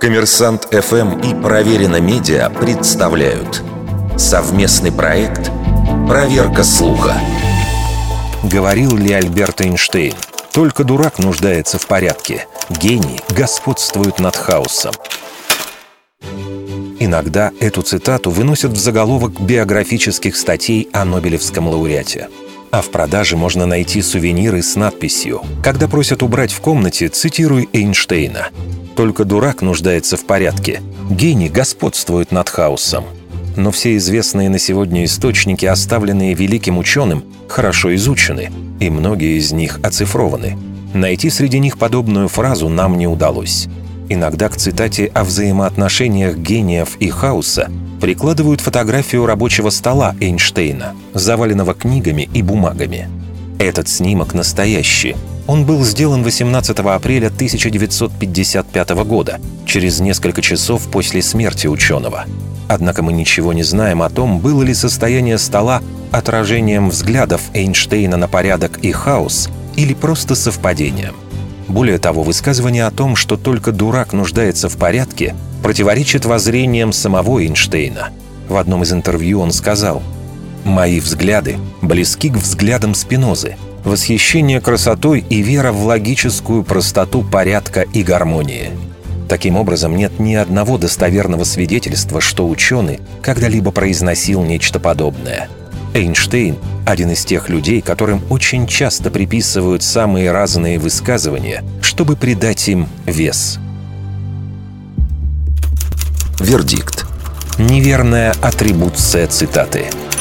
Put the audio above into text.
Коммерсант ФМ и Проверено Медиа представляют совместный проект «Проверка слуха». Говорил ли Альберт Эйнштейн? Только дурак нуждается в порядке. Гений господствует над хаосом. Иногда эту цитату выносят в заголовок биографических статей о Нобелевском лауреате. А в продаже можно найти сувениры с надписью «Когда просят убрать в комнате, цитируй Эйнштейна. Только дурак нуждается в порядке. Гений господствует над хаосом». Но все известные на сегодня источники, оставленные великим ученым, хорошо изучены, и многие из них оцифрованы. Найти среди них подобную фразу нам не удалось. Иногда к цитате о взаимоотношениях гениев и хаоса прикладывают фотографию рабочего стола Эйнштейна, заваленного книгами и бумагами. Этот снимок настоящий. Он был сделан 18 апреля 1955 года, через несколько часов после смерти ученого. Однако мы ничего не знаем о том, было ли состояние стола отражением взглядов Эйнштейна на порядок и хаос или просто совпадением. Более того, высказывание о том, что только дурак нуждается в порядке, противоречит воззрениям самого Эйнштейна. В одном из интервью он сказал «Мои взгляды близки к взглядам Спинозы. Восхищение красотой и вера в логическую простоту порядка и гармонии». Таким образом, нет ни одного достоверного свидетельства, что ученый когда-либо произносил нечто подобное – Эйнштейн – один из тех людей, которым очень часто приписывают самые разные высказывания, чтобы придать им вес. Вердикт. Неверная атрибуция цитаты –